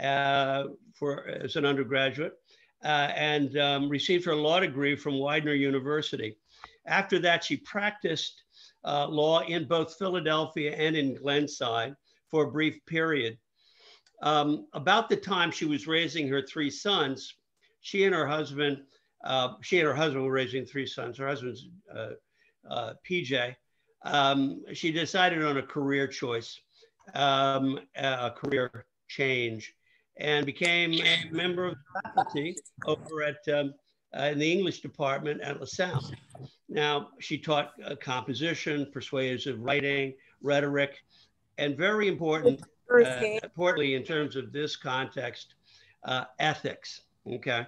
uh, for as an undergraduate uh, and um, received her law degree from Widener University. After that, she practiced uh, law in both Philadelphia and in Glenside for a brief period. Um, about the time she was raising her three sons, she and her husband, uh, she and her husband were raising three sons. Her husband's uh, uh, PJ. Um, she decided on a career choice, um, a career change, and became a member of the faculty over at um, uh, in the English department at LaSalle. Now, she taught uh, composition, persuasive writing, rhetoric, and very important, uh, importantly, in terms of this context, uh, ethics. Okay.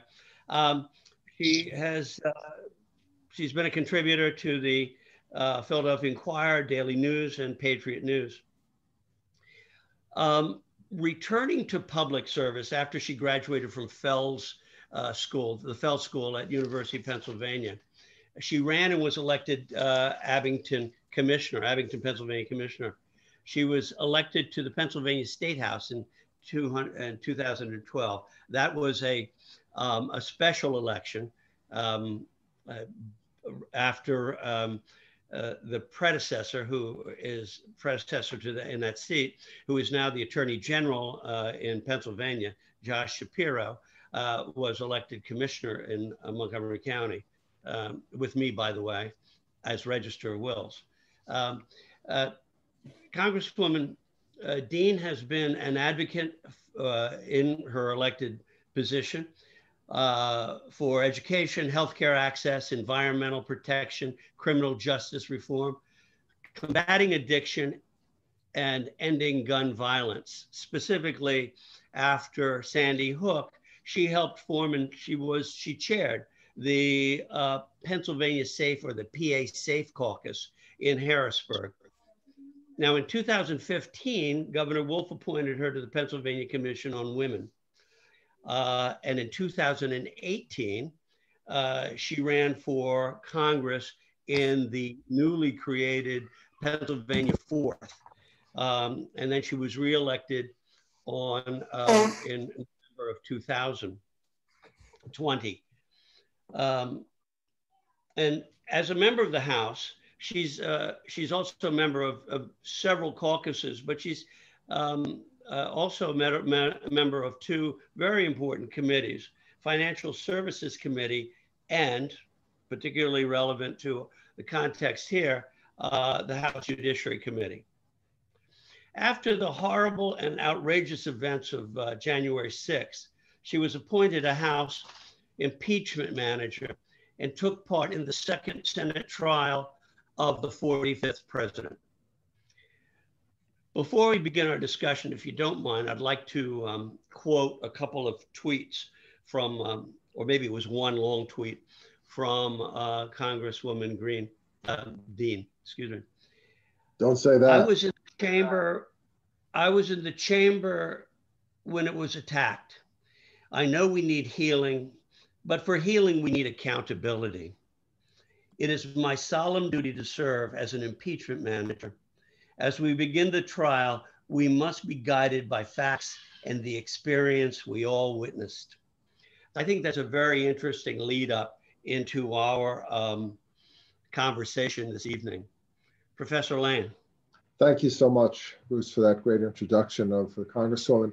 Um, she has, uh, she's been a contributor to the uh, Philadelphia Inquirer, Daily News, and Patriot News. Um, returning to public service after she graduated from Fels uh, School, the Fels School at University of Pennsylvania, she ran and was elected uh, Abington Commissioner, Abington, Pennsylvania Commissioner. She was elected to the Pennsylvania State House in, 200, in 2012. That was a, um, a special election um, uh, after um, uh, the predecessor, who is predecessor to the, in that seat, who is now the Attorney General uh, in Pennsylvania, Josh Shapiro, uh, was elected commissioner in uh, Montgomery County, um, with me, by the way, as Register of Wills. Um, uh, Congresswoman Dean has been an advocate in her elected position uh, for education, healthcare access, environmental protection, criminal justice reform, combating addiction, and ending gun violence. Specifically, after Sandy Hook, she helped form and she was she chaired the uh, Pennsylvania Safe or the PA Safe Caucus in Harrisburg. Now, in 2015, Governor Wolf appointed her to the Pennsylvania Commission on Women. Uh, and in 2018, uh, she ran for Congress in the newly created Pennsylvania 4th. Um, and then she was reelected on um, in November of 2020. Um, and as a member of the House, she's uh, she's also a member of, of several caucuses, but she's um, uh, also a member of two very important committees, Financial Services Committee and particularly relevant to the context here, uh, the House Judiciary Committee. After the horrible and outrageous events of uh, January 6th, she was appointed a House impeachment manager and took part in the second Senate trial of the 45th president. Before we begin our discussion, if you don't mind, I'd like to um, quote a couple of tweets from, um, or maybe it was one long tweet from uh, Congresswoman Green, uh, Dean, excuse me. Don't say that. I was in the chamber. I was in the chamber when it was attacked. I know we need healing, but for healing, we need accountability. It is my solemn duty to serve as an impeachment manager as we begin the trial, we must be guided by facts and the experience we all witnessed. I think that's a very interesting lead up into our um, conversation this evening. Professor Lane. Thank you so much, Bruce, for that great introduction of the Congresswoman.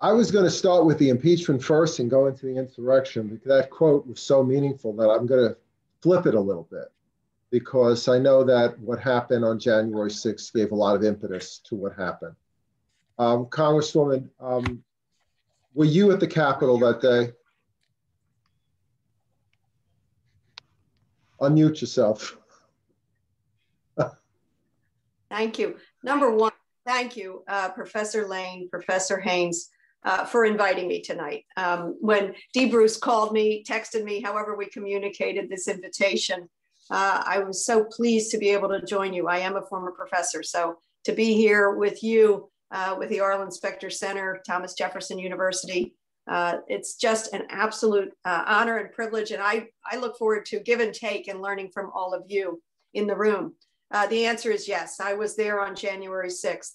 I was going to start with the impeachment first and go into the insurrection because that quote was so meaningful that I'm going to flip it a little bit because I know that what happened on January 6th gave a lot of impetus to what happened. Um, Congresswoman, um, were you at the Capitol that day? Unmute yourself. thank you. Number one, thank you, uh, Professor Lane, Professor Haynes, uh, for inviting me tonight. Um, when Dee Bruce called me, texted me, however we communicated this invitation, uh, I was so pleased to be able to join you. I am a former professor, so to be here with you, uh, with the Arlen Specter Center, Thomas Jefferson University, uh, it's just an absolute uh, honor and privilege. And I, I look forward to give and take and learning from all of you in the room. Uh, the answer is yes. I was there on January 6th.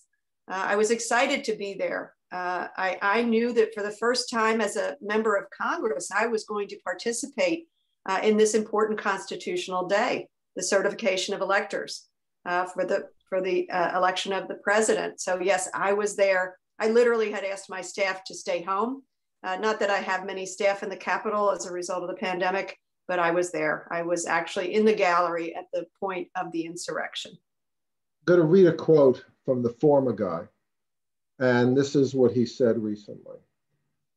Uh, I was excited to be there. I, I knew that for the first time as a member of Congress, I was going to participate uh, in this important constitutional day, the certification of electors uh, for the for the uh, election of the president. So yes, I was there. I literally had asked my staff to stay home. Uh, not that I have many staff in the Capitol as a result of the pandemic, but I was there. I was actually in the gallery at the point of the insurrection. I'm going to read a quote from the former guy. And this is what he said recently.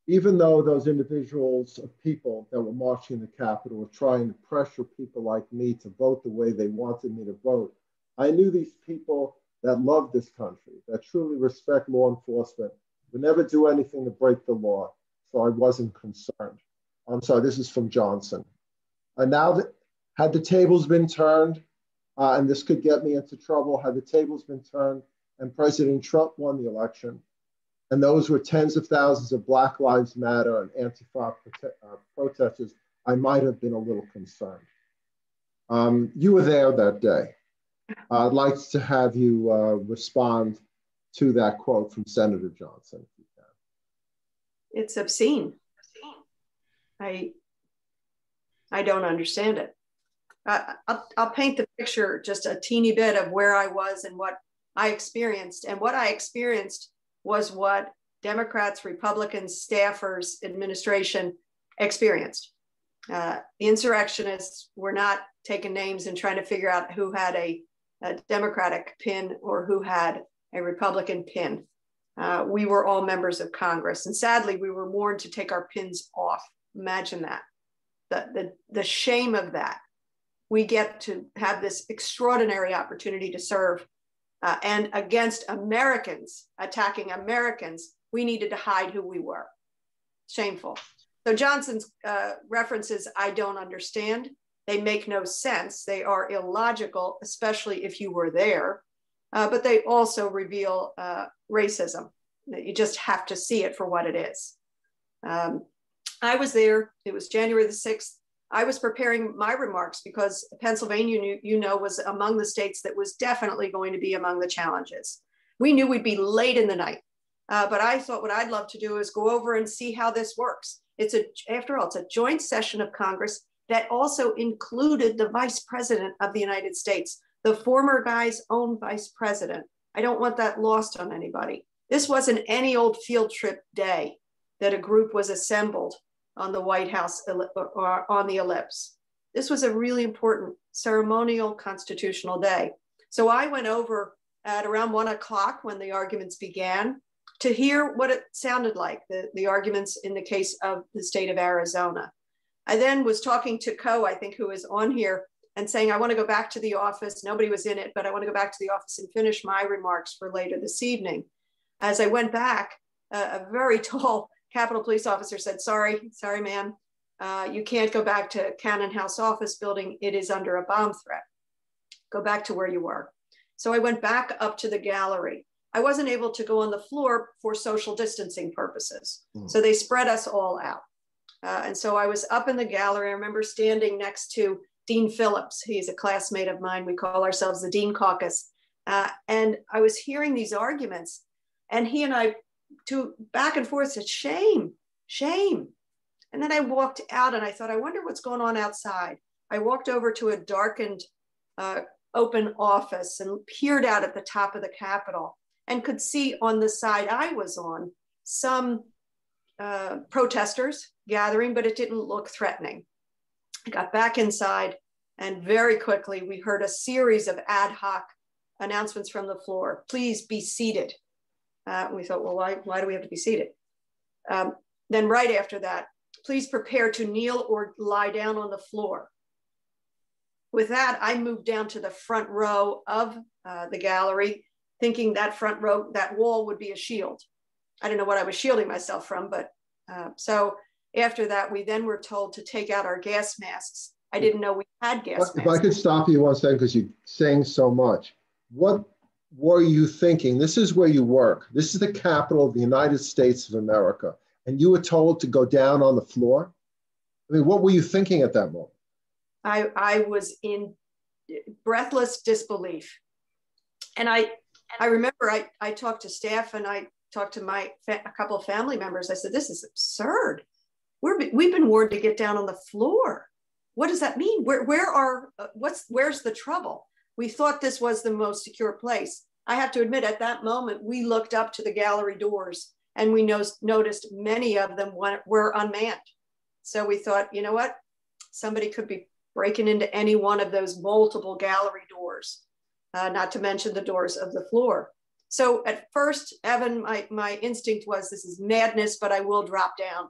Even though those individuals of people that were marching in the Capitol were trying to pressure people like me to vote the way they wanted me to vote, I knew these people that love this country, that truly respect law enforcement, would never do anything to break the law. So I wasn't concerned. I'm sorry, this is from Johnson. And now that had the tables been turned, uh, and this could get me into trouble, had the tables been turned, and President Trump won the election. And those were tens of thousands of Black Lives Matter and Antifa prote- uh, protesters. I might have been a little concerned. Um, you were there that day. Uh, I'd like to have you uh, respond to that quote from Senator Johnson. It's obscene. I, I don't understand it. I'll, I'll paint the picture just a teeny bit of where I was and what I experienced. And what I experienced was what Democrats, Republicans, staffers, administration experienced. Uh, the insurrectionists were not taking names and trying to figure out who had a, a Democratic pin or who had a Republican pin. Uh, we were all members of Congress. And sadly, we were warned to take our pins off. Imagine that. The, the, the shame of that. We get to have this extraordinary opportunity to serve uh, and against Americans, attacking Americans, we needed to hide who we were. Shameful. So Johnson's uh, references, I don't understand. They make no sense. They are illogical, especially if you were there. Uh, but they also reveal uh, racism. You just have to see it for what it is. Um, I was there. It was January the 6th, I was preparing my remarks because Pennsylvania, you know, was among the states that was definitely going to be among the challenges. We knew we'd be late in the night, uh, but I thought what I'd love to do is go over and see how this works. It's a, after all, it's a joint session of Congress that also included the vice president of the United States, the former guy's own vice president. I don't want that lost on anybody. This wasn't any old field trip day that a group was assembled on the White House or on the ellipse. This was a really important ceremonial constitutional day. So I went over at around one o'clock when the arguments began to hear what it sounded like, the, the arguments in the case of the state of Arizona. I then was talking to Co, I think, who is on here, and saying, I want to go back to the office. Nobody was in it, but I want to go back to the office and finish my remarks for later this evening. As I went back, a, a very tall Capitol police officer said, sorry, sorry, ma'am, uh, you can't go back to Cannon House office building. It is under a bomb threat. Go back to where you were. So I went back up to the gallery. I wasn't able to go on the floor for social distancing purposes. Mm. So they spread us all out. Uh, and so I was up in the gallery. I remember standing next to Dean Phillips. He's a classmate of mine. We call ourselves the Dean Caucus. Uh, and I was hearing these arguments, and he and I to back and forth said, shame, shame. And then I walked out and I thought, I wonder what's going on outside. I walked over to a darkened uh, open office and peered out at the top of the Capitol and could see on the side I was on some uh, protesters gathering, but it didn't look threatening. I got back inside and very quickly we heard a series of ad hoc announcements from the floor. Please be seated. Uh, we thought, well, why, why do we have to be seated? Um, then right after that, please prepare to kneel or lie down on the floor. With that, I moved down to the front row of uh, the gallery, thinking that front row, that wall would be a shield. I don't know what I was shielding myself from, but uh, so after that, we then were told to take out our gas masks. I didn't know we had gas if masks. If I could stop you one second because you're saying so much. What were you thinking? This is where you work. This is the capital of the United States of America. And you were told to go down on the floor? I mean, what were you thinking at that moment? I, I was in breathless disbelief. And I, I remember I, I talked to staff and I talked to my a couple of family members. I said, "This is absurd. We're we've been warned to get down on the floor. What does that mean? Where where are uh, what's where's the trouble? We thought this was the most secure place. I have to admit, at that moment, we looked up to the gallery doors and we noticed many of them were unmanned. So we thought, you know what? Somebody could be breaking into any one of those multiple gallery doors, uh, not to mention the doors of the floor. So at first, Evan, my, my instinct was this is madness, but I will drop down.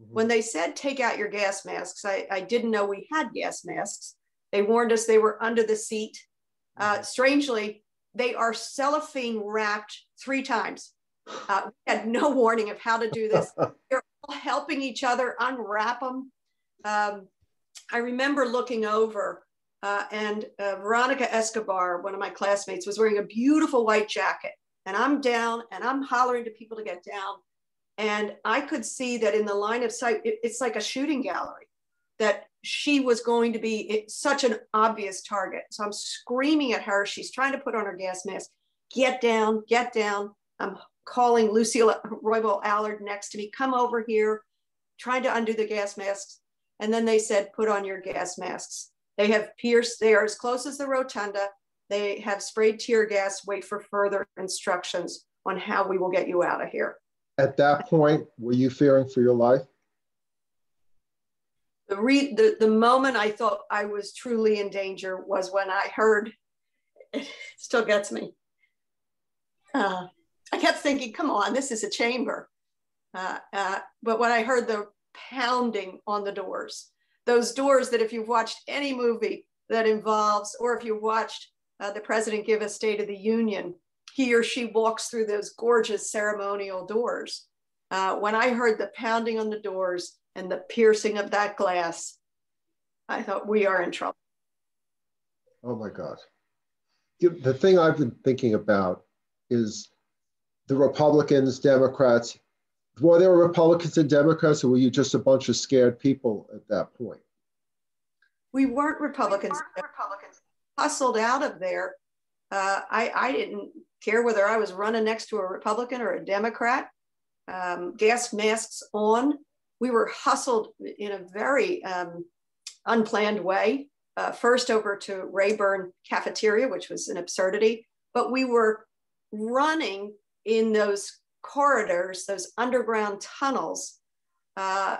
Mm-hmm. When they said take out your gas masks, I, I didn't know we had gas masks. They warned us they were under the seat. Uh, mm-hmm. strangely, they are cellophane wrapped three times. Uh, we had no warning of how to do this. They're all helping each other unwrap them. Um, I remember looking over uh, and uh, Veronica Escobar, one of my classmates, was wearing a beautiful white jacket. And I'm down and I'm hollering to people to get down. And I could see that in the line of sight, it, it's like a shooting gallery, that she was going to be such an obvious target. So I'm screaming at her. She's trying to put on her gas mask. Get down, get down. I'm calling Lucille Roybal Allard next to me, come over here, trying to undo the gas masks. And then they said, put on your gas masks. They have pierced, they are as close as the rotunda. They have sprayed tear gas, wait for further instructions on how we will get you out of here. At that point, were you fearing for your life? The, re- the, the moment I thought I was truly in danger was when I heard, it still gets me. Uh, I kept thinking, come on, this is a chamber. Uh, uh, but when I heard the pounding on the doors, those doors that if you've watched any movie that involves, or if you've watched uh, the president give a State of the Union, he or she walks through those gorgeous ceremonial doors. Uh, when I heard the pounding on the doors and the piercing of that glass, I thought we are in trouble. Oh my God. The thing I've been thinking about is the Republicans, Democrats, were there Republicans and Democrats, or were you just a bunch of scared people at that point? We weren't Republicans. We weren't Republicans. Hustled out of there. Uh, I, I didn't care whether I was running next to a Republican or a Democrat. Um, gas masks on. We were hustled in a very um, unplanned way. Uh, first over to Rayburn Cafeteria, which was an absurdity, but we were running in those corridors, those underground tunnels, uh,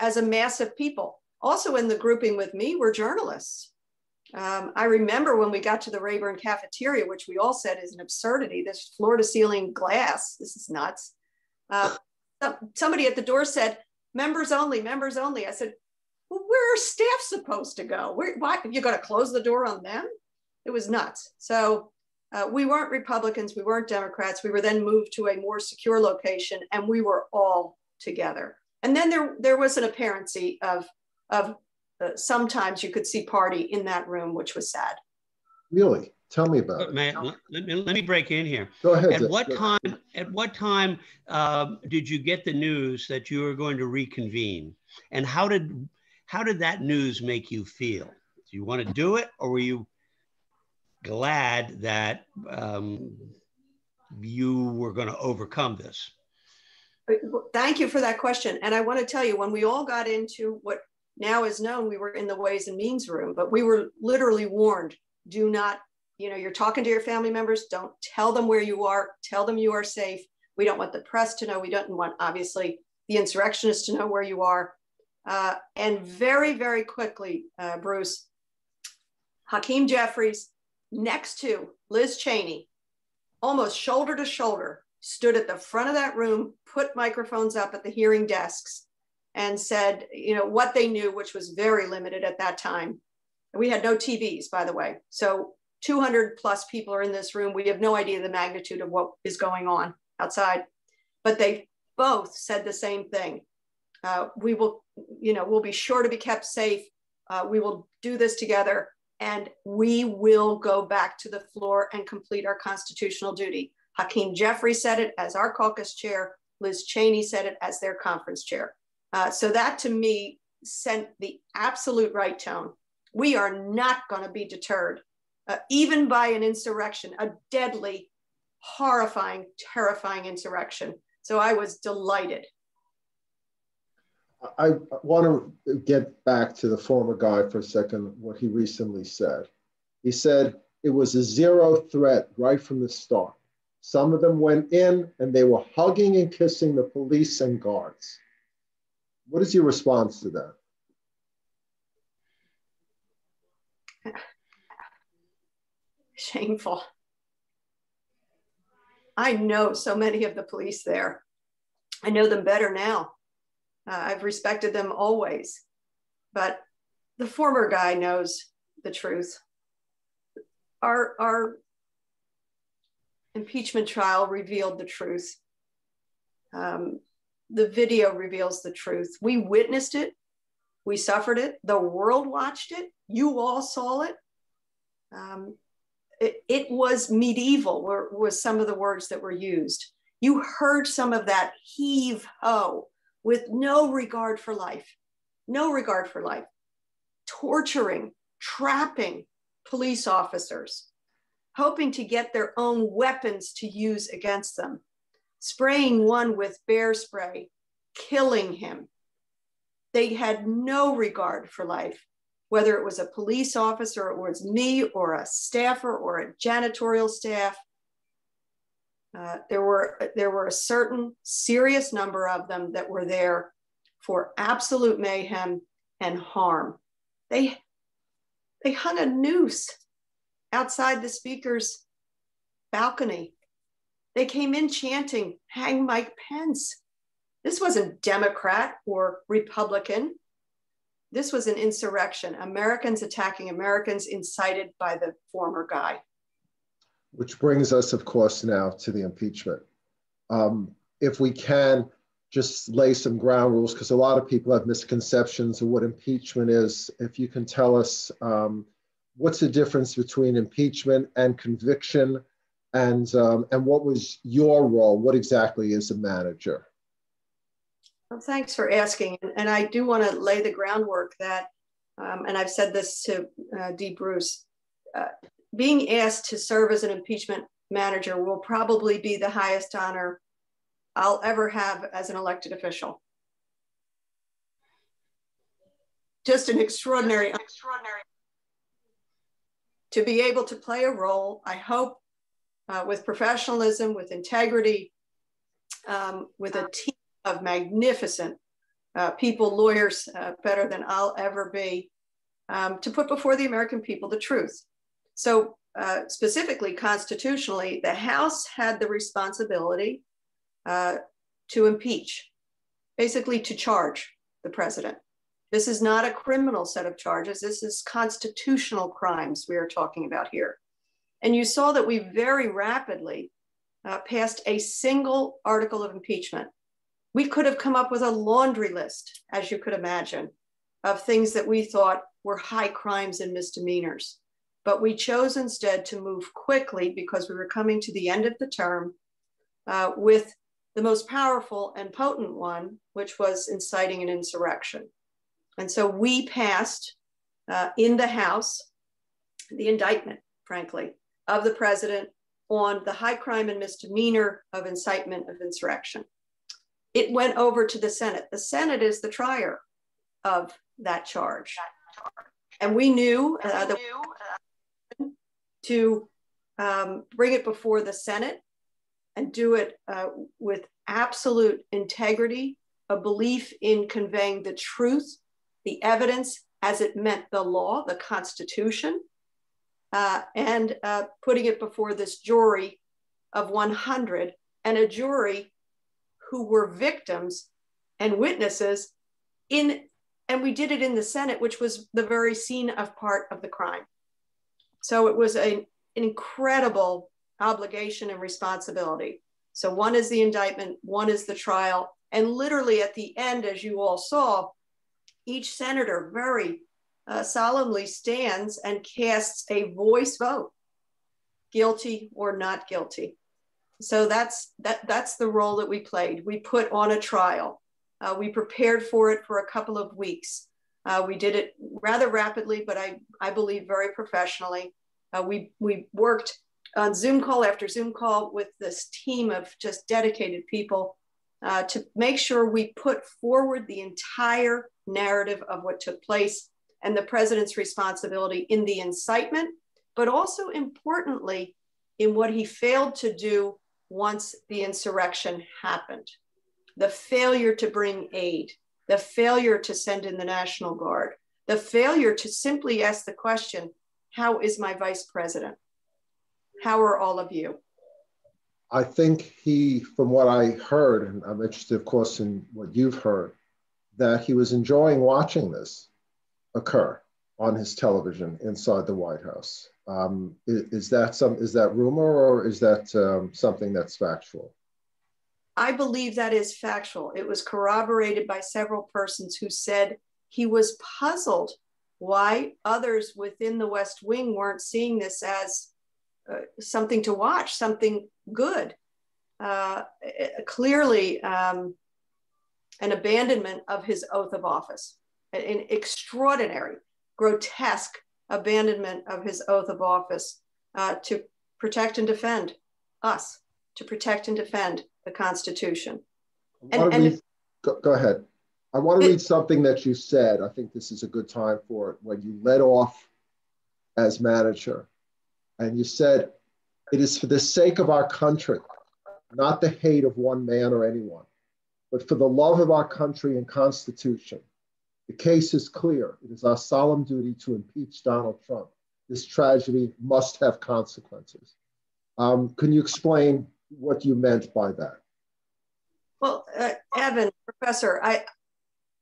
as a mass of people. Also, in the grouping with me were journalists. Um, I remember when we got to the Rayburn cafeteria, which we all said is an absurdity, this floor to ceiling glass, this is nuts. Uh, somebody at the door said, members only, members only. I said, well, where are staff supposed to go? Where, why, you got to close the door on them? It was nuts. So uh, we weren't Republicans, we weren't Democrats. We were then moved to a more secure location and we were all together. And then there, there was an apparency of, of uh, sometimes you could see party in that room, which was sad. Really? Tell me about it. Man, let, me, let me break in here. Go ahead. At what time? At what time um, did you get the news that you were going to reconvene? And how did how did that news make you feel? Do you want to do it, or were you glad that um, you were going to overcome this. Thank you for that question. And I want to tell you, when we all got into what now is known, we were in the Ways and Means room, but we were literally warned do not, you know, you're talking to your family members, don't tell them where you are, tell them you are safe. We don't want the press to know. We don't want, obviously, the insurrectionists to know where you are. Uh, and very, very quickly, uh, Bruce, Hakeem Jeffries next to Liz Cheney, almost shoulder to shoulder, stood at the front of that room, put microphones up at the hearing desks, and said, you know, what they knew, which was very limited at that time. We had no TVs, by the way. So 200 plus people are in this room. We have no idea the magnitude of what is going on outside. But they both said the same thing. Uh, we will, you know, we'll be sure to be kept safe. Uh, we will do this together and we will go back to the floor and complete our constitutional duty. Hakeem Jeffries said it as our caucus chair. Liz Cheney said it as their conference chair. Uh, so that to me sent the absolute right tone. We are not going to be deterred, uh, even by an insurrection, a deadly, horrifying, terrifying insurrection. So I was delighted. I want to get back to the former guy for a second, what he recently said. He said it was a zero threat right from the start. Some of them went in and they were hugging and kissing the police and guards. What is your response to that? Shameful. I know so many of the police there. I know them better now. Uh, I've respected them always. But the former guy knows the truth. Our, our impeachment trial revealed the truth. Um, the video reveals the truth. We witnessed it. We suffered it. The world watched it. You all saw it. Um, it, was medieval, were, was some of the words that were used. You heard some of that heave ho with no regard for life, no regard for life, torturing, trapping police officers, hoping to get their own weapons to use against them, spraying one with bear spray, killing him. They had no regard for life, whether it was a police officer, or it was me, or a staffer, or a janitorial staff. Uh, there were there were a certain serious number of them that were there for absolute mayhem and harm. They they hung a noose outside the speaker's balcony. They came in chanting, "Hang Mike Pence." This wasn't Democrat or Republican. This was an insurrection. Americans attacking Americans, incited by the former guy. Which brings us, of course, now to the impeachment. Um, if we can just lay some ground rules, because a lot of people have misconceptions of what impeachment is. If you can tell us um, what's the difference between impeachment and conviction, and um, and what was your role? What exactly is a manager? Well, thanks for asking, and I do want to lay the groundwork that, um, and I've said this to uh, Dee Bruce. Uh, being asked to serve as an impeachment manager will probably be the highest honor I'll ever have as an elected official. Just an extraordinary, Just an extraordinary. To be able to play a role, I hope, uh, with professionalism, with integrity, um, with a team of magnificent uh, people, lawyers, uh, better than I'll ever be, um, to put before the American people the truth. So, uh, specifically, constitutionally, the House had the responsibility uh, to impeach, basically to charge the president. This is not a criminal set of charges. This is constitutional crimes we are talking about here. And you saw that we very rapidly uh, passed a single article of impeachment. We could have come up with a laundry list, as you could imagine, of things that we thought were high crimes and misdemeanors. But we chose instead to move quickly because we were coming to the end of the term uh, with the most powerful and potent one, which was inciting an insurrection. And so we passed uh, in the House the indictment, frankly, of the president on the high crime and misdemeanor of incitement of insurrection. It went over to the Senate. The Senate is the trier of that charge. And we knew uh, that to um, bring it before the Senate and do it uh, with absolute integrity, a belief in conveying the truth, the evidence as it meant the law, the Constitution, uh, and uh, putting it before this jury of 100 and a jury who were victims and witnesses in and we did it in the senate which was the very scene of part of the crime so it was a, an incredible obligation and responsibility. So one is the indictment, one is the trial. And literally at the end, as you all saw, each senator very uh, solemnly stands and casts a voice vote, guilty or not guilty. So that's that that's the role that we played. We put on a trial. Uh, we prepared for it for a couple of weeks. Uh, we did it rather rapidly, but I, I believe very professionally. Uh, we, we worked on Zoom call after Zoom call with this team of just dedicated people uh, to make sure we put forward the entire narrative of what took place and the president's responsibility in the incitement, but also importantly, in what he failed to do once the insurrection happened. The failure to bring aid, the failure to send in the National Guard, the failure to simply ask the question How is my vice president? How are all of you? I think he, from what I heard, and I'm interested, of course, in what you've heard, that he was enjoying watching this occur on his television inside the White House. Um, is, is, that some is that rumor or is that um, something that's factual? I believe that is factual. It was corroborated by several persons who said he was puzzled why others within the West Wing weren't seeing this as uh, something to watch, something good. Uh, clearly, um, an abandonment of his oath of office, an extraordinary, grotesque abandonment of his oath of office uh, to protect and defend us, to protect and defend the Constitution. And, and read, go, go, ahead. I want to it, read something that you said. I think this is a good time for it. When you led off as manager, and you said, It is for the sake of our country, not the hate of one man or anyone, but for the love of our country and Constitution. The case is clear. It is our solemn duty to impeach Donald Trump. This tragedy must have consequences. Um, can you explain what you meant by that? Well, uh, Evan, Professor, I,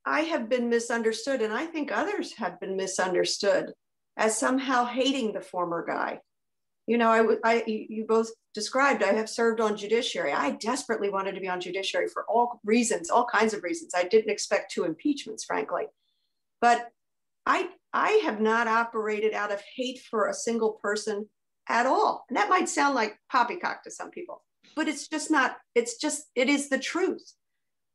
I have been misunderstood, and I think others have been misunderstood as somehow hating the former guy you know, I, I, you both described, I have served on judiciary. I desperately wanted to be on judiciary for all reasons, all kinds of reasons. I didn't expect two impeachments, frankly. But I, I have not operated out of hate for a single person at all. And that might sound like poppycock to some people, but it's just not, it's just, it is the truth.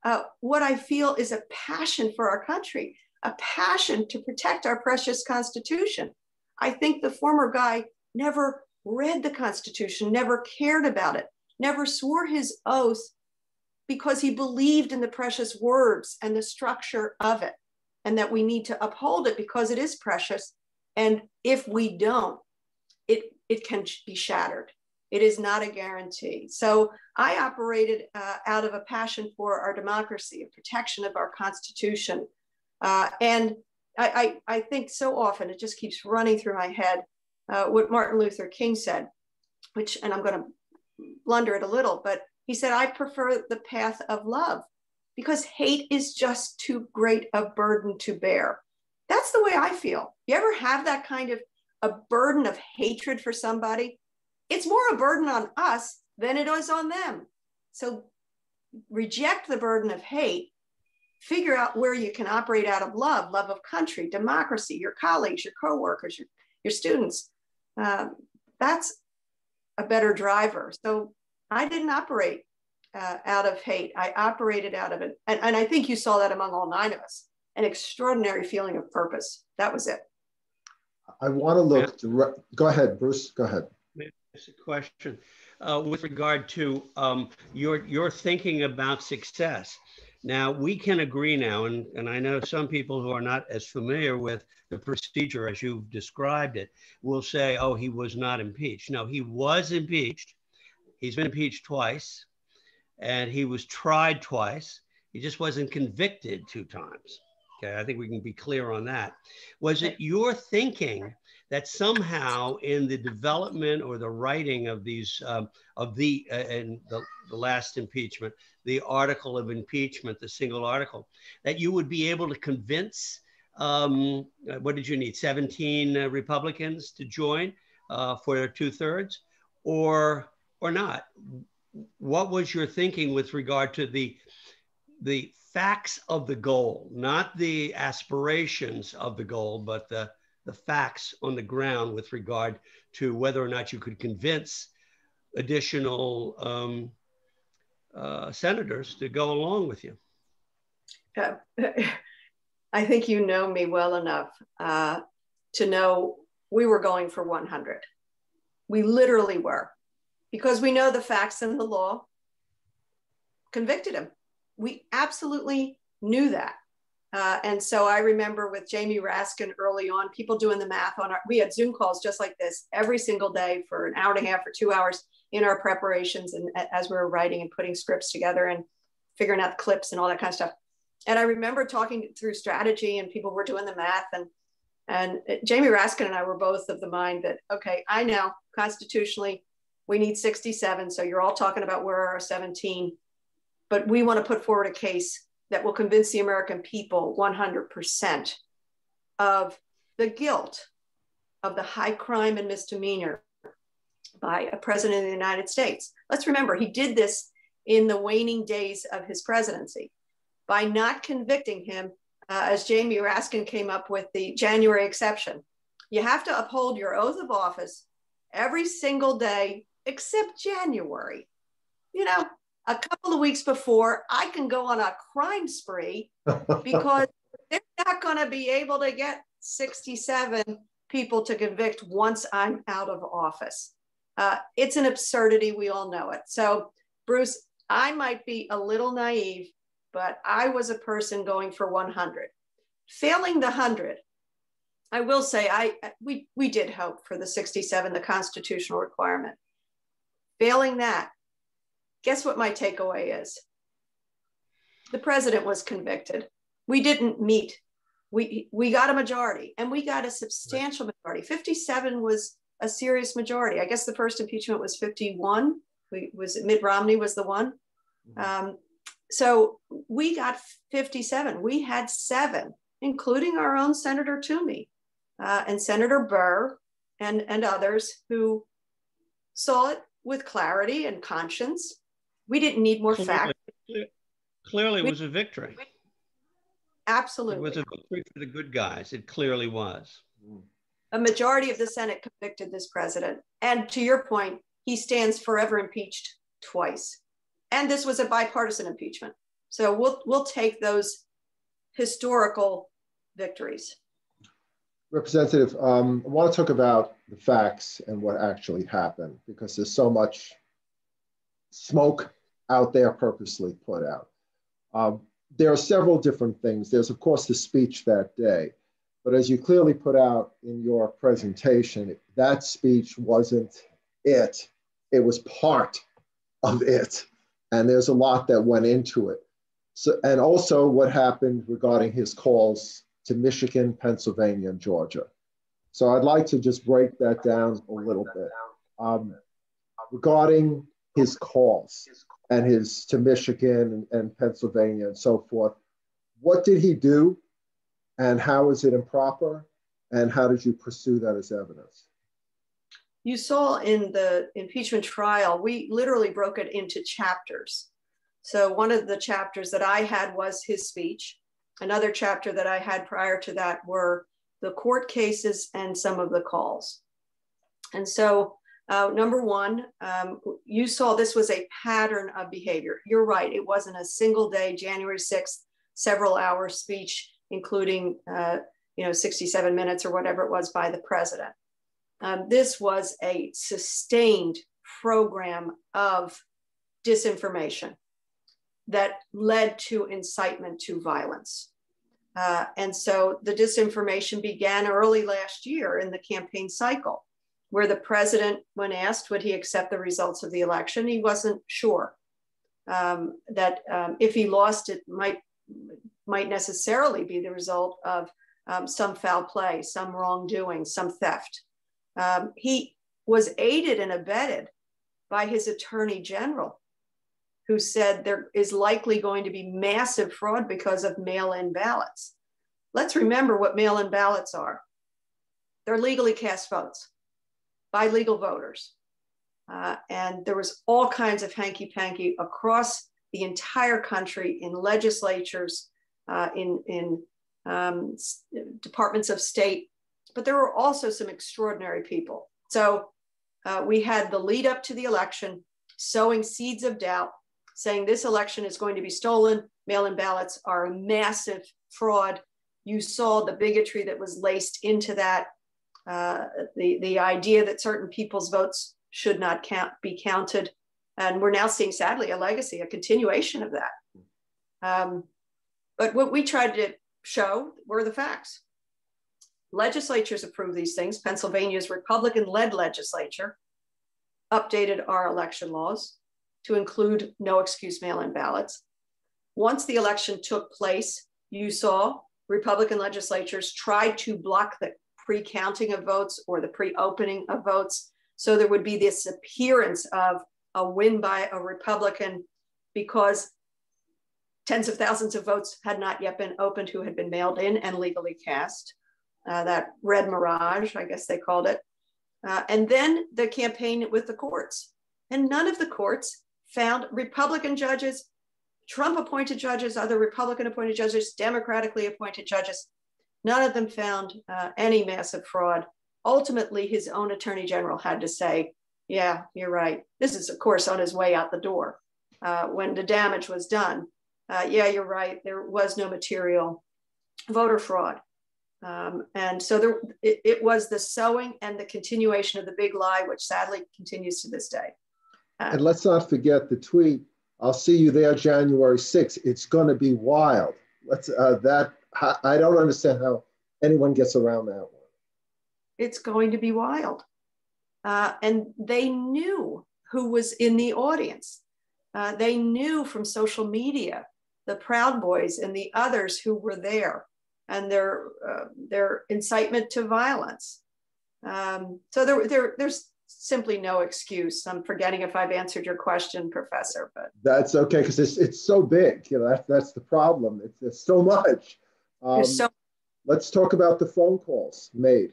Uh, what I feel is a passion for our country, a passion to protect our precious Constitution. I think the former guy never read the Constitution, never cared about it, never swore his oath because he believed in the precious words and the structure of it, and that we need to uphold it because it is precious. And if we don't, it, it can be shattered. It is not a guarantee. So I operated uh, out of a passion for our democracy, a protection of our Constitution. Uh, and I, I, I think so often it just keeps running through my head uh, what Martin Luther King said, which, and I'm going to blunder it a little, but he said, I prefer the path of love because hate is just too great a burden to bear. That's the way I feel. You ever have that kind of a burden of hatred for somebody? It's more a burden on us than it is on them. So reject the burden of hate, figure out where you can operate out of love, love of country, democracy, your colleagues, your coworkers, your, your students, um, that's a better driver. So I didn't operate uh, out of hate. I operated out of it. And, and I think you saw that among all nine of us an extraordinary feeling of purpose. That was it. I want to look. Direct, go ahead, Bruce. Go ahead. It's a question uh, with regard to um, your your thinking about success. Now, we can agree now, and, and I know some people who are not as familiar with the procedure as you've described it will say, oh, he was not impeached. No, he was impeached. He's been impeached twice, and he was tried twice. He just wasn't convicted two times. Okay, I think we can be clear on that. Was it your thinking that somehow in the development or the writing of these um, of the uh, and the, the last impeachment the article of impeachment the single article that you would be able to convince um, uh, what did you need 17 uh, republicans to join uh, for two-thirds? Or or not? What was your thinking with regard to the the facts of the goal not the aspirations of the goal but the the facts on the ground with regard to whether or not you could convince additional um, uh, senators to go along with you. Uh, I think you know me well enough uh, to know we were going for 100. We literally were, because we know the facts and the law convicted him. We absolutely knew that. Uh, and so I remember with Jamie Raskin early on, people doing the math on our, we had Zoom calls just like this every single day for an hour and a half or two hours in our preparations and as we were writing and putting scripts together and figuring out the clips and all that kind of stuff. And I remember talking through strategy and people were doing the math and and Jamie Raskin and I were both of the mind that okay, I know constitutionally we need 67, so you're all talking about where are our 17, but we want to put forward a case that will convince the American people 100% of the guilt of the high crime and misdemeanor by a president of the United States. Let's remember, he did this in the waning days of his presidency by not convicting him, uh, as Jamie Raskin came up with the January exception. You have to uphold your oath of office every single day except January. You know, a couple of weeks before, I can go on a crime spree because they're not going to be able to get 67 people to convict once I'm out of office. Uh, it's an absurdity. We all know it. So, Bruce, I might be a little naive, but I was a person going for 100. Failing the 100, I will say I we we did hope for the 67, the constitutional requirement. Failing that, guess what my takeaway is? The president was convicted. We didn't meet. We we got a majority and we got a substantial majority. 57 was a serious majority. I guess the first impeachment was 51. We, was Mitt Romney was the one. Mm-hmm. Um, so we got 57. We had seven, including our own Senator Toomey uh, and Senator Burr and, and others who saw it with clarity and conscience. We didn't need more clearly, facts. Clearly, it was a victory. Absolutely. It was a victory for the good guys. It clearly was. A majority of the Senate convicted this president. And to your point, he stands forever impeached twice. And this was a bipartisan impeachment. So we'll, we'll take those historical victories. Representative, um, I want to talk about the facts and what actually happened because there's so much smoke out there purposely put out. Um, there are several different things. There's, of course, the speech that day. But as you clearly put out in your presentation, that speech wasn't it, it was part of it and there's a lot that went into it. So, and also what happened regarding his calls to Michigan, Pennsylvania, and Georgia. So I'd like to just break that down a little bit. Um, regarding his calls and his to Michigan and, and Pennsylvania and so forth, what did he do and how is it improper? And how did you pursue that as evidence? you saw in the impeachment trial, we literally broke it into chapters. So one of the chapters that I had was his speech. Another chapter that I had prior to that were the court cases and some of the calls. And so, uh, number one, um, you saw this was a pattern of behavior. You're right, it wasn't a single day, January 6th, several hour speech, including uh, you know 67 minutes or whatever it was by the president. Um, this was a sustained program of disinformation that led to incitement to violence. Uh, and so the disinformation began early last year in the campaign cycle, where the president, when asked would he accept the results of the election, he wasn't sure um, that um, if he lost, it might might necessarily be the result of um, some foul play, some wrongdoing, some theft. Um, he was aided and abetted by his attorney general, who said there is likely going to be massive fraud because of mail in ballots. Let's remember what mail in ballots are they're legally cast votes by legal voters. Uh, and there was all kinds of hanky panky across the entire country in legislatures, uh, in, in um, departments of state, but there were also some extraordinary people. So uh, we had the lead up to the election, sowing seeds of doubt, saying this election is going to be stolen. Mail in ballots are a massive fraud. You saw the bigotry that was laced into that. Uh, the, the idea that certain people's votes should not count, be counted. And we're now seeing, sadly, a legacy, a continuation of that. Um, but what we tried to show were the facts. Legislatures approve these things. Pennsylvania's Republican led legislature updated our election laws to include no excuse mail in ballots. Once the election took place, you saw Republican legislatures tried to block the pre counting of votes or the pre opening of votes. So there would be this appearance of a win by a Republican because tens of thousands of votes had not yet been opened who had been mailed in and legally cast. Uh, that red mirage, I guess they called it. Uh, and then the campaign with the courts. And none of the courts found Republican judges, Trump appointed judges, other Republican appointed judges, democratically appointed judges, none of them found uh, any massive fraud. Ultimately, his own attorney general had to say, yeah, you're right. This is, of course, on his way out the door uh, when the damage was done. Uh, yeah, you're right. There was no material voter fraud. Um, and so there, it, it, was the sowing and the continuation of the big lie, which sadly continues to this day. Uh, and let's not forget the tweet. I'll see you there January 6th. It's going to be wild. Let's uh, that I don't understand how anyone gets around that one. It's going to be wild. Uh, and they knew who was in the audience. Uh, they knew from social media the Proud Boys and the others who were there and their uh, their incitement to violence. Um, so there, there, there's simply no excuse. I'm forgetting if I've answered your question, Professor, but that's okay because it's it's so big. You know, that's that's the problem. It's, it's so much. Um, so, let's talk about the phone calls made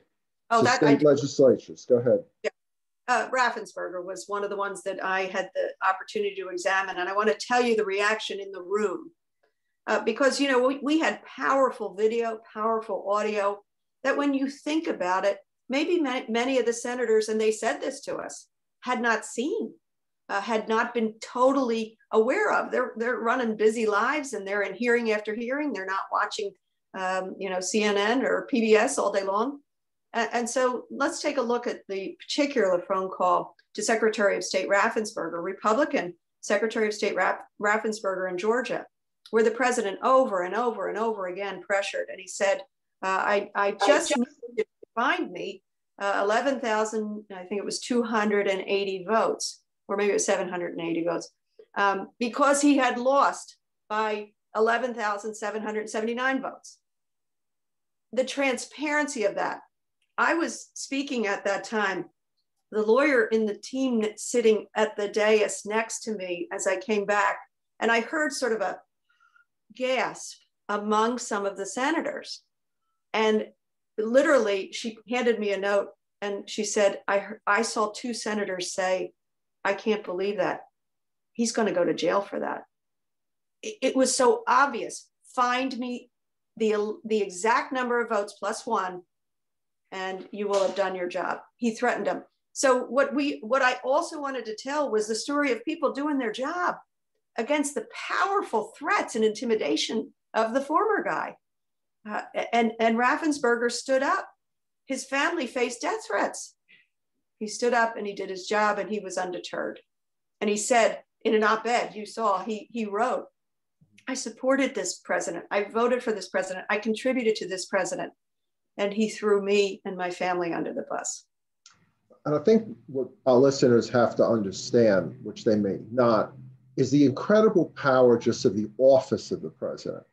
oh, to that, state I, legislatures. Go ahead. Yeah. Uh, Raffensperger was one of the ones that I had the opportunity to examine, and I want to tell you the reaction in the room uh, because you know we, we had powerful video, powerful audio. That when you think about it, maybe many, many of the senators, and they said this to us, had not seen, uh, had not been totally aware of. They're they're running busy lives, and they're in hearing after hearing. They're not watching, um, you know, CNN or PBS all day long. And, and so let's take a look at the particular phone call to Secretary of State Raffensperger, Republican Secretary of State Raff- Raffensperger in Georgia where the president over and over and over again pressured. And he said, uh, I, I just I just- need to find me uh, 11,000, I think it was 280 votes, or maybe it was 780 votes, um, because he had lost by 11,779 votes. The transparency of that. I was speaking at that time. The lawyer in the team sitting at the dais next to me as I came back, and I heard sort of a gasp among some of the senators. And literally, she handed me a note and she said, I, I saw two senators say, I can't believe that. He's going to go to jail for that. It, it was so obvious. Find me the, the exact number of votes plus one, and you will have done your job. He threatened him. So what we what I also wanted to tell was the story of people doing their job against the powerful threats and intimidation of the former guy. Uh, and, and Raffensperger stood up. His family faced death threats. He stood up and he did his job and he was undeterred. And he said in an op ed, you saw, he, he wrote, I supported this president. I voted for this president. I contributed to this president. And he threw me and my family under the bus. And I think what our listeners have to understand, which they may not, is the incredible power just of the office of the president.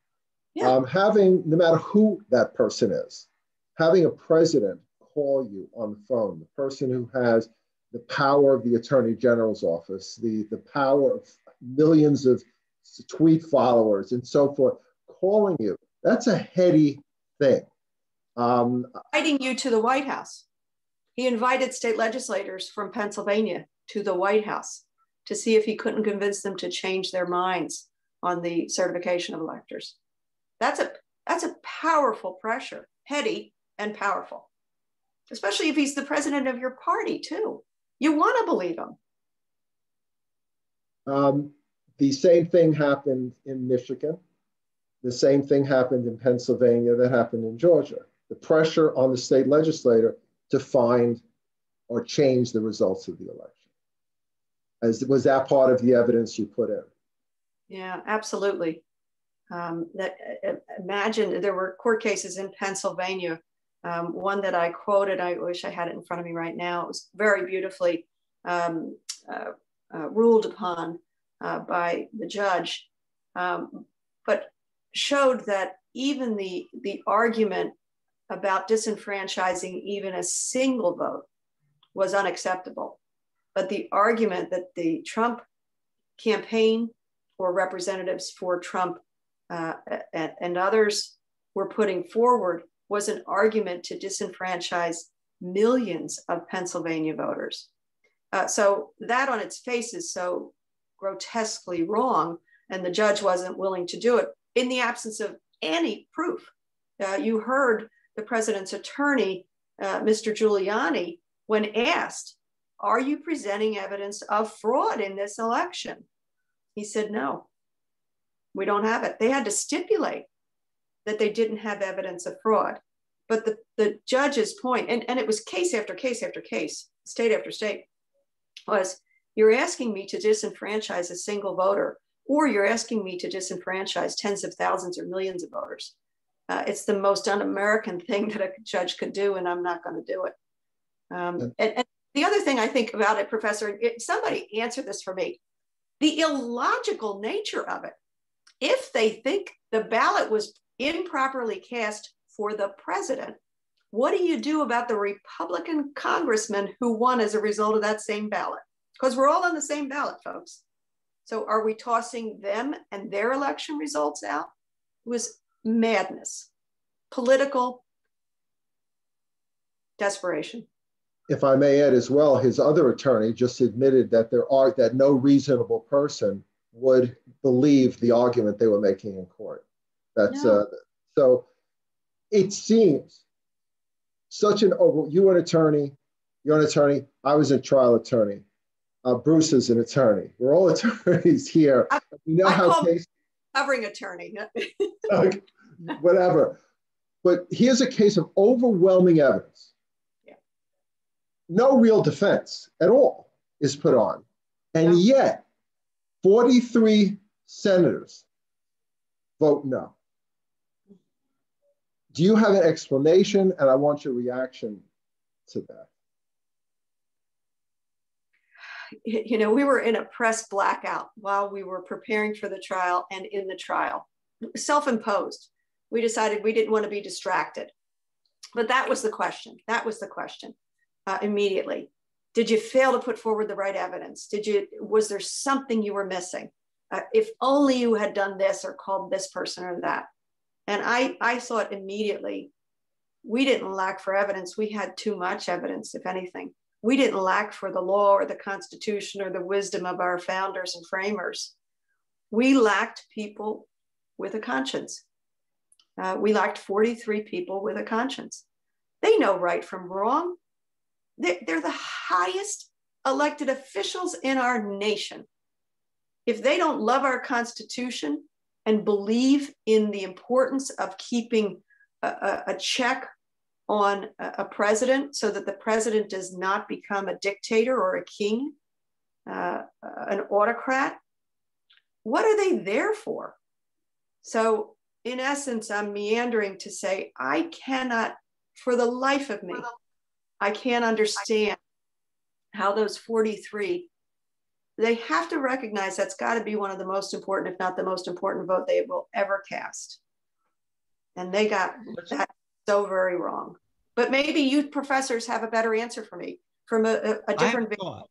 Yeah. Um, having, no matter who that person is, having a president call you on the phone, the person who has the power of the attorney general's office, the, the power of millions of tweet followers and so forth, calling you, that's a heady thing. Um, Inviting you to the White House. He invited state legislators from Pennsylvania to the White House to see if he couldn't convince them to change their minds on the certification of electors. That's a that's a powerful pressure, heady and powerful, especially if he's the president of your party too. You want to believe him. Um, the same thing happened in Michigan. The same thing happened in Pennsylvania that happened in Georgia. The pressure on the state legislator to find or change the results of the election. As was that part of the evidence you put in? Yeah, absolutely. Um, that uh, imagine there were court cases in Pennsylvania. Um, one that I quoted, I wish I had it in front of me right now. It was very beautifully um, uh, uh, ruled upon uh, by the judge, um, but showed that even the the argument about disenfranchising even a single vote was unacceptable. But the argument that the Trump campaign or representatives for Trump uh, and, and others were putting forward was an argument to disenfranchise millions of Pennsylvania voters. Uh, so that on its face is so grotesquely wrong, and the judge wasn't willing to do it in the absence of any proof. Uh, you heard the president's attorney, uh, Mr. Giuliani, when asked, Are you presenting evidence of fraud in this election? He said, No, we don't have it. They had to stipulate that they didn't have evidence of fraud. But the, the judge's point, and, and it was case after case after case, state after state, was you're asking me to disenfranchise a single voter, or you're asking me to disenfranchise tens of thousands or millions of voters. Uh, it's the most un-American thing that a judge could do, and I'm not going to do it. Um, and, and, the other thing I think about it, Professor, it, somebody answer this for me. The illogical nature of it. If they think the ballot was improperly cast for the president, what do you do about the Republican congressman who won as a result of that same ballot? Because we're all on the same ballot, folks. So are we tossing them and their election results out? It was madness, political desperation. If I may add as well, his other attorney just admitted that there are that no reasonable person would believe the argument they were making in court. That's no. uh, so. It seems such an over. You an attorney. You're an attorney. I was a trial attorney. Uh, Bruce is an attorney. We're all attorneys here. I, you know I how case, covering attorney. whatever. But here's a case of overwhelming evidence. Yeah. No real defense at all is put on. And yeah. yet, 43 senators vote no. Do you have an explanation? And I want your reaction to that. You know, we were in a press blackout while we were preparing for the trial and in the trial, self imposed. We decided we didn't want to be distracted. But that was the question. That was the question uh, immediately. Did you fail to put forward the right evidence? Did you, was there something you were missing? Uh, if only you had done this or called this person or that. And I, I thought immediately, we didn't lack for evidence. We had too much evidence, if anything. We didn't lack for the law or the Constitution or the wisdom of our founders and framers. We lacked people with a conscience. Uh, we lacked 43 people with a conscience. They know right from wrong. They're, they're the highest elected officials in our nation. If they don't love our Constitution and believe in the importance of keeping a, a, a check on a, president so that the president does not become a dictator or a king, uh, an autocrat, what are they there for? So, in essence, I'm meandering to say, I cannot, for the life of me, I can't understand how those 43 they have to recognize that's got to be one of the most important, if not the most important vote they will ever cast. And they got that so very wrong. But maybe you professors have a better answer for me from a, a different. I have a thought.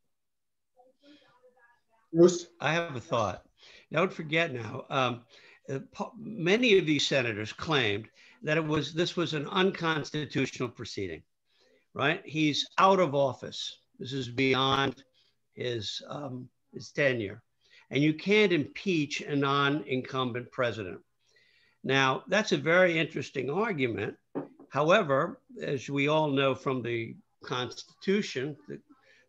Bruce? I have a thought. Don't forget now, um, uh, many of these senators claimed that it was this was an unconstitutional proceeding, right? He's out of office. This is beyond his, um, his tenure. And you can't impeach a non incumbent president. Now, that's a very interesting argument. However, as we all know from the Constitution, the,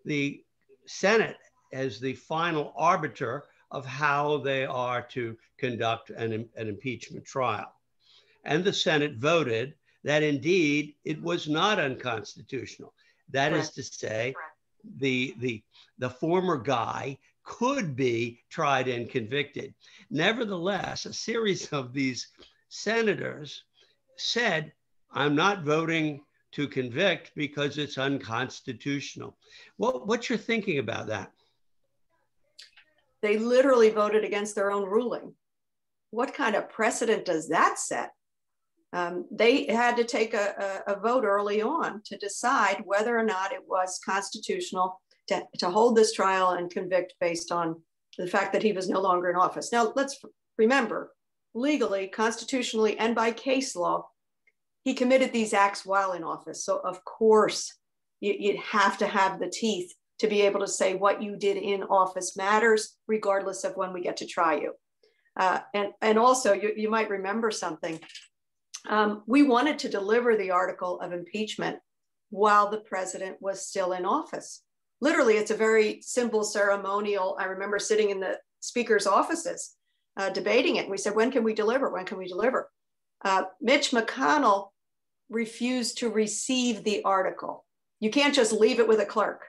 the Senate as the final arbiter of how they are to conduct an, an impeachment trial. And the Senate voted that indeed it was not unconstitutional. That is to say, the, the, the former guy could be tried and convicted. Nevertheless, a series of these senators said, I'm not voting to convict because it's unconstitutional. What, what's your thinking about that? They literally voted against their own ruling. What kind of precedent does that set? Um, they had to take a, a, a, vote early on to decide whether or not it was constitutional to, to hold this trial and convict based on the fact that he was no longer in office. Now, let's remember legally, constitutionally, and by case law, he committed these acts while in office. So, of course, you, would have to have the teeth to be able to say what you did in office matters, regardless of when we get to try you. Uh, and, and also, you, you might remember something. Um, we wanted to deliver the article of impeachment while the president was still in office. Literally, it's a very simple ceremonial. I remember sitting in the speaker's offices uh, debating it. And we said, when can we deliver? When can we deliver? Uh, Mitch McConnell refused to receive the article. You can't just leave it with a clerk.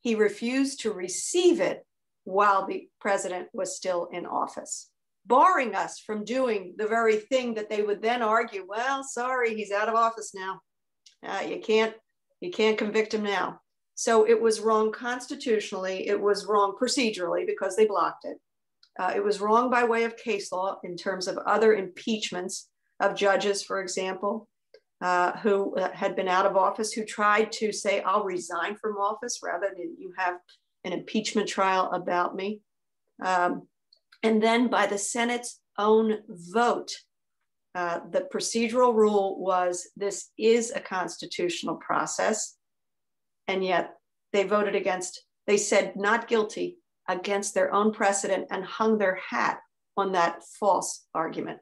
He refused to receive it while the president was still in office, barring us from doing the very thing that they would then argue, well, sorry, he's out of office now. Uh, you can't you can't convict him now. So it was wrong constitutionally, it was wrong procedurally because they blocked it. Uh, it was wrong by way of case law in terms of other impeachments of judges, for example, uh, who uh, had been out of office, who tried to say, I'll resign from office rather than you have an impeachment trial about me. Um, and then by the Senate's own vote, uh, the procedural rule was this is a constitutional process. And yet they voted against, they said not guilty against their own precedent and hung their hat on that false argument.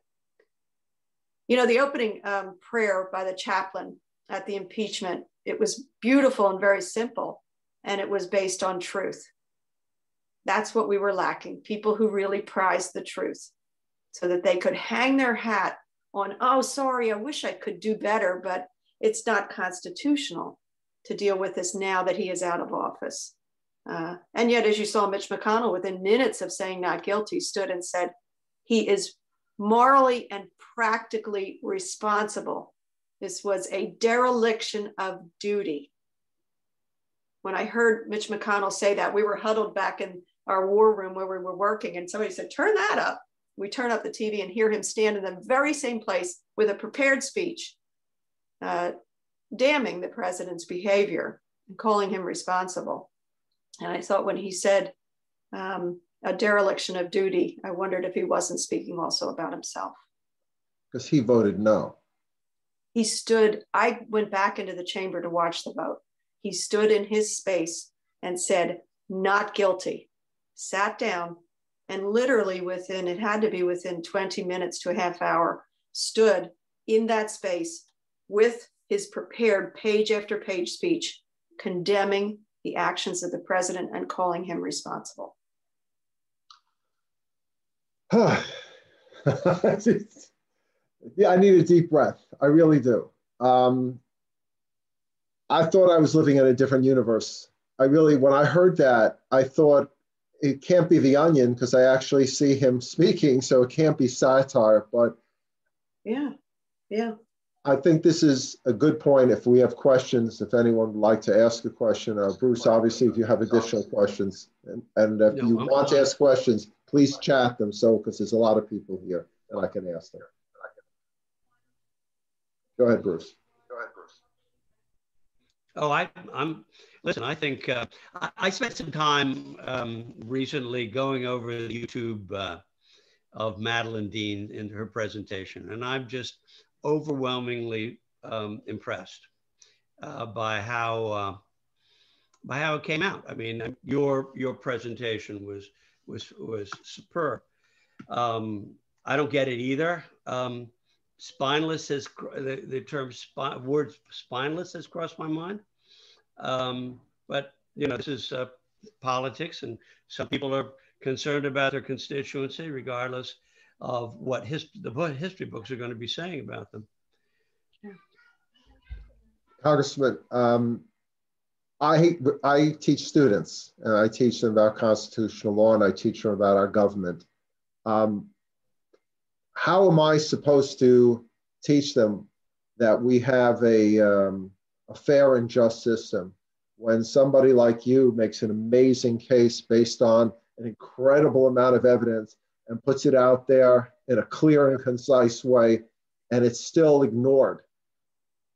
You know, the opening um, prayer by the chaplain at the impeachment, it was beautiful and very simple, and it was based on truth. That's what we were lacking people who really prized the truth so that they could hang their hat on, oh, sorry, I wish I could do better, but it's not constitutional to deal with this now that he is out of office. Uh, and yet, as you saw, Mitch McConnell, within minutes of saying not guilty, stood and said he is morally and practically responsible. This was a dereliction of duty. When I heard Mitch McConnell say that, we were huddled back in our war room where we were working, and somebody said, Turn that up. We turn up the TV and hear him stand in the very same place with a prepared speech, uh, damning the president's behavior and calling him responsible. And I thought when he said, um, a dereliction of duty. I wondered if he wasn't speaking also about himself. Because he voted no. He stood, I went back into the chamber to watch the vote. He stood in his space and said, not guilty, sat down, and literally within, it had to be within 20 minutes to a half hour, stood in that space with his prepared page after page speech condemning the actions of the president and calling him responsible. yeah, I need a deep breath. I really do. Um, I thought I was living in a different universe. I really, when I heard that, I thought it can't be the onion because I actually see him speaking, so it can't be satire. But yeah, yeah. I think this is a good point. If we have questions, if anyone would like to ask a question, uh, Bruce, obviously, if you have additional questions, and, and if no, you I'm want fine. to ask questions, please chat them so because there's a lot of people here and I can ask them. Go ahead, Bruce. Go ahead, Bruce. Oh, I, I'm. Listen, I think uh, I, I, spent some time um, recently going over the YouTube uh, of Madeleine Dean in her presentation, and I'm just overwhelmingly um, impressed uh, by how uh, by how it came out. I mean, your your presentation was was was superb. Um, I don't get it either. Um, spineless has the, the term spi- word spineless has crossed my mind. Um, but you know, this is uh, politics, and some people are concerned about their constituency, regardless of what his, the what history books are going to be saying about them. Congressman, um, I, I teach students and I teach them about constitutional law and I teach them about our government. Um, how am I supposed to teach them that we have a, um, a fair and just system when somebody like you makes an amazing case based on an incredible amount of evidence and puts it out there in a clear and concise way, and it's still ignored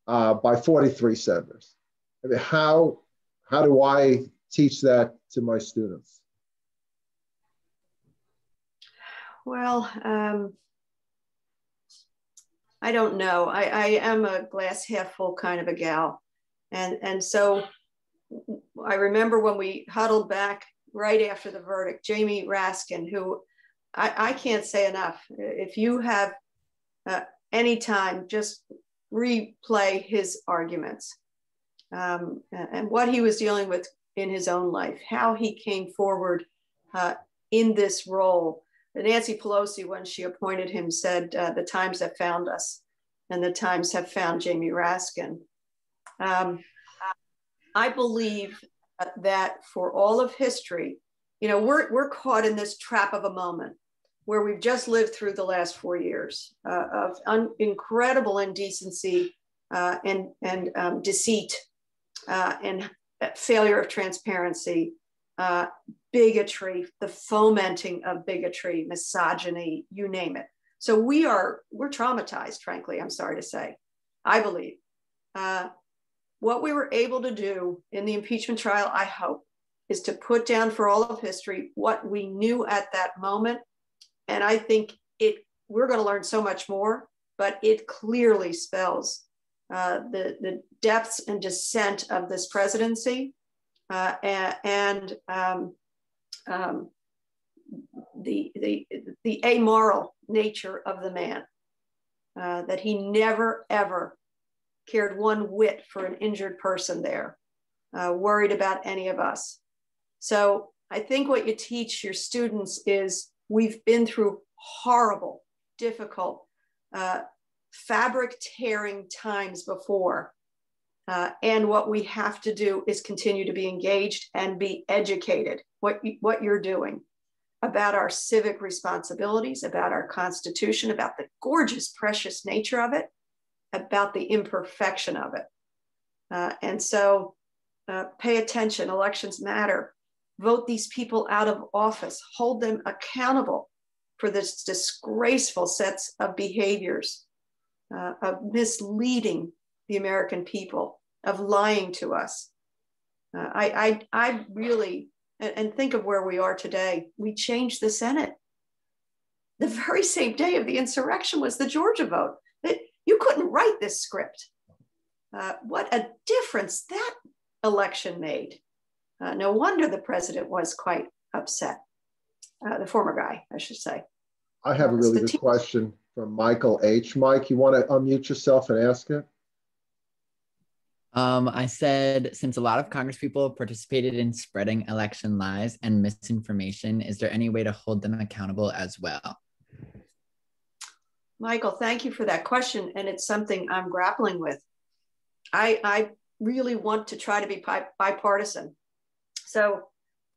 uh, by 43 senators? I mean, how, how do I teach that to my students? Well, um, I don't know. I, I am a glass half full kind of a gal. And, and so I remember when we huddled back right after the verdict, Jamie Raskin, who I, I can't say enough. If you have uh, any time, just replay his arguments um, and what he was dealing with in his own life, how he came forward uh, in this role. Nancy Pelosi, when she appointed him, said, uh, The times have found us, and the times have found Jamie Raskin. Um, I believe that for all of history, you know, we're, we're caught in this trap of a moment where we've just lived through the last four years uh, of un- incredible indecency uh, and, and um, deceit uh, and failure of transparency, uh, bigotry, the fomenting of bigotry, misogyny, you name it. So we are, we're traumatized, frankly, I'm sorry to say, I believe. Uh, what we were able to do in the impeachment trial, I hope, is to put down for all of history what we knew at that moment. And I think it, we're going to learn so much more, but it clearly spells uh, the, the depths and descent of this presidency uh, and, um, um, the, the, the amoral nature of the man, uh, that he never, ever cared one whit for an injured person there, uh, worried about any of us. So I think what you teach your students is we've been through horrible, difficult, uh, fabric tearing times before. Uh, and what we have to do is continue to be engaged and be educated, what, what you're doing about our civic responsibilities, about our Constitution, about the gorgeous, precious nature of it, about the imperfection of it. Uh, and so uh, pay attention, elections matter. Vote these people out of office, hold them accountable for this disgraceful sets of behaviors uh, of misleading the American people, of lying to us. Uh, I, I, I really, and, and think of where we are today. We changed the Senate. The very same day of the insurrection was the Georgia vote. It, you couldn't write this script. Uh, what a difference that election made. Uh, no wonder the president was quite upset. Uh, the former guy, I should say. I have a really good question from Michael H. Mike, you want to unmute yourself and ask it? Um, I said, since a lot of Congress people participated in spreading election lies and misinformation, is there any way to hold them accountable as well? Michael, thank you for that question. And it's something I'm grappling with. I, I really want to try to be bipartisan. So,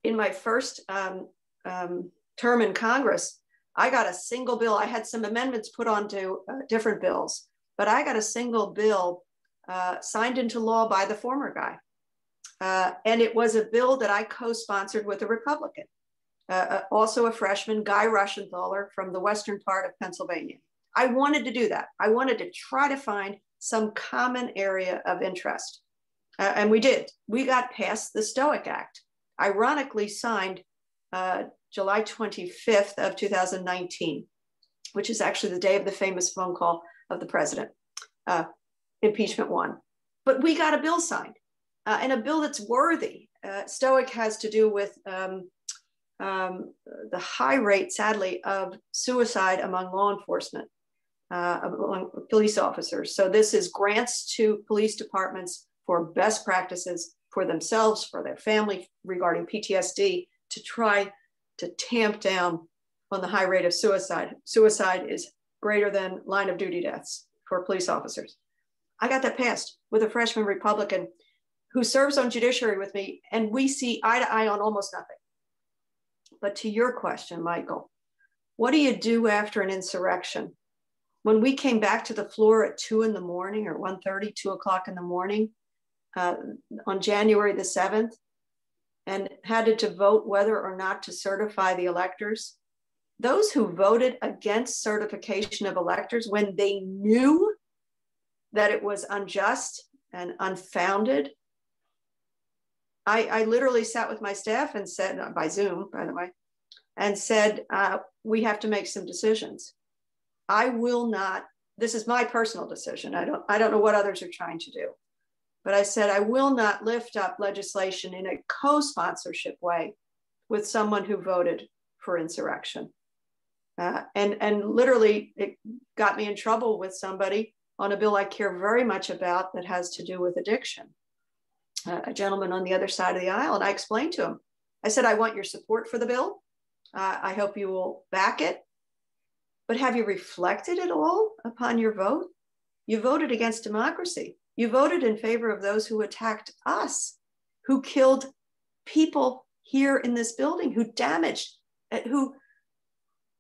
in my first um, um, term in Congress, I got a single bill. I had some amendments put onto uh, different bills, but I got a single bill uh, signed into law by the former guy. Uh, and it was a bill that I co sponsored with a Republican, uh, uh, also a freshman, Guy Reschenthaler from the western part of Pennsylvania. I wanted to do that. I wanted to try to find some common area of interest. Uh, and we did. We got past the Stoic Act, ironically signed July 25th of 2019, which is actually the day of the famous phone call of the president, uh, impeachment one. But we got a bill signed, uh, and a bill that's worthy. Uh, Stoic has to do with um, um, the high rate, sadly, of suicide among law enforcement uh, police officers. So this is grants to police departments for best practices for themselves, for their family regarding PTSD to try to tamp down on the high rate of suicide. Suicide is greater than line of duty deaths for police officers. I got that passed with a freshman Republican who serves on judiciary with me, and we see eye to eye on almost nothing. But to your question, Michael, what do you do after an insurrection? When we came back to the floor at two in the morning or 1.30, 2 o'clock in the morning uh, on January the 7th, and had to vote whether or not to certify the electors, those who voted against certification of electors when they knew that it was unjust and unfounded. I, I literally sat with my staff and said, by Zoom, by the way, and said, uh, we have to make some decisions. I will not, this is my personal decision. I don't, I don't know what others are trying to do. But I said, I will not lift up legislation in a co sponsorship way with someone who voted for insurrection. Uh, and, and literally, it got me in trouble with somebody on a bill I care very much about that has to do with addiction. Uh, a gentleman on the other side of the aisle, and I explained to him, I said, I want your support for the bill. Uh, I hope you will back it. But have you reflected at all upon your vote? You voted against democracy. You voted in favor of those who attacked us, who killed people here in this building, who damaged, uh, who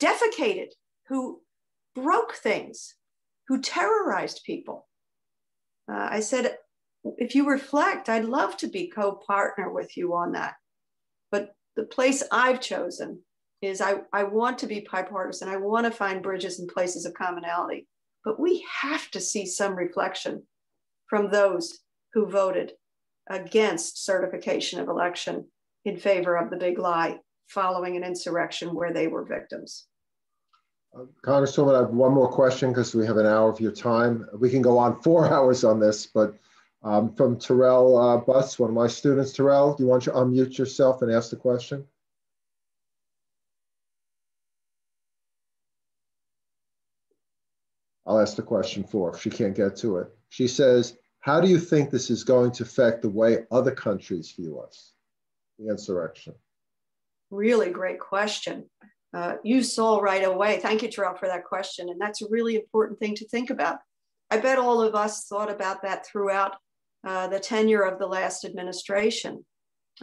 defecated, who broke things, who terrorized people. Uh, I said, if you reflect, I'd love to be co partner with you on that. But the place I've chosen is I, I want to be bipartisan. I want to find bridges and places of commonality. But we have to see some reflection from those who voted against certification of election in favor of the big lie following an insurrection where they were victims. Uh, Congresswoman, I have one more question because we have an hour of your time. We can go on four hours on this, but um, from Terrell uh, Butts, one of my students. Terrell, do you want to unmute yourself and ask the question? I'll ask the question for if she can't get to it. She says, how do you think this is going to affect the way other countries view us, the insurrection? Really great question. Uh, you saw right away. Thank you, Terrell, for that question. And that's a really important thing to think about. I bet all of us thought about that throughout uh, the tenure of the last administration.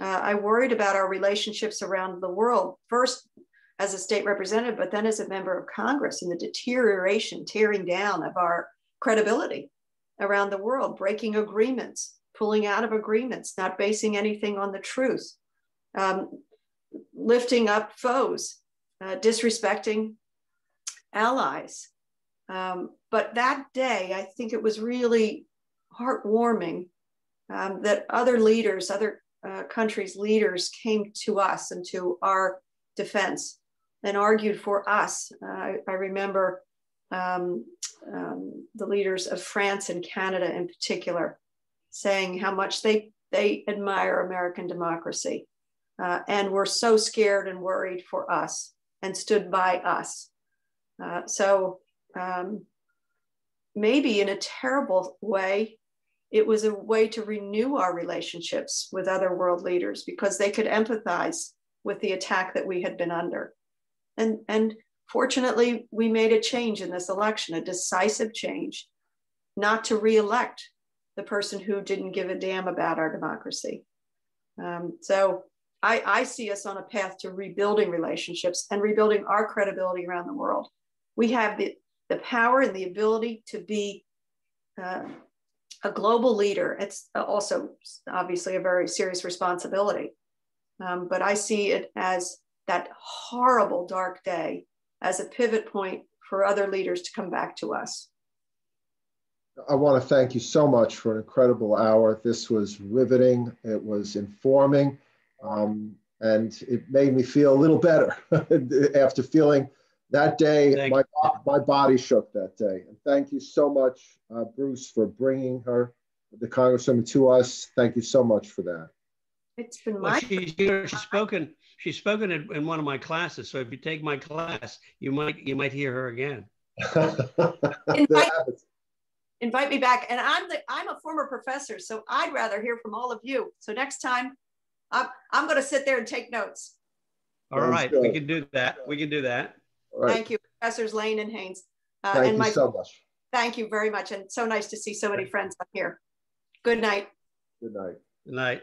Uh, I worried about our relationships around the world, first as a state representative, but then as a member of Congress and the deterioration, tearing down of our credibility around the world, breaking agreements, pulling out of agreements, not basing anything on the truth, um, lifting up foes, uh, disrespecting allies. Um, but that day, I think it was really heartwarming um, that other leaders, other uh, countries' leaders came to us and to our defense and argued for us. Uh, I, I, remember um, um, the leaders of France and Canada in particular saying how much they, they admire American democracy uh, and were so scared and worried for us and stood by us. Uh, so um, maybe in a terrible way, it was a way to renew our relationships with other world leaders because they could empathize with the attack that we had been under. And, and Fortunately, we made a change in this election, a decisive change, not to reelect the person who didn't give a damn about our democracy. Um, so I, I see us on a path to rebuilding relationships and rebuilding our credibility around the world. We have the, the power and the ability to be uh, a global leader. It's also obviously a very serious responsibility. Um, but I see it as that horrible dark day as a pivot point for other leaders to come back to us. I want to thank you so much for an incredible hour. This was riveting, it was informing, um, and it made me feel a little better after feeling that day. my, my body shook that day. And thank you so much, uh, Bruce, for bringing her, the Congresswoman, to us. Thank you so much for that. It's been my. Well, she's, she's spoken she's spoken in, in, one of my classes. So if you take my class, you might you might hear her again. invite, invite me back. And I'm the I'm a former professor, so I'd rather hear from all of you. So next time, I'm I'm going to sit there and take notes. All right, we can do that. We can do that. Right. Thank you, Professors Lane and Haynes. Uh, Thank and you my, so much. Thank you very much. And so nice to see so many friends up here. Good night. Good night. Good night.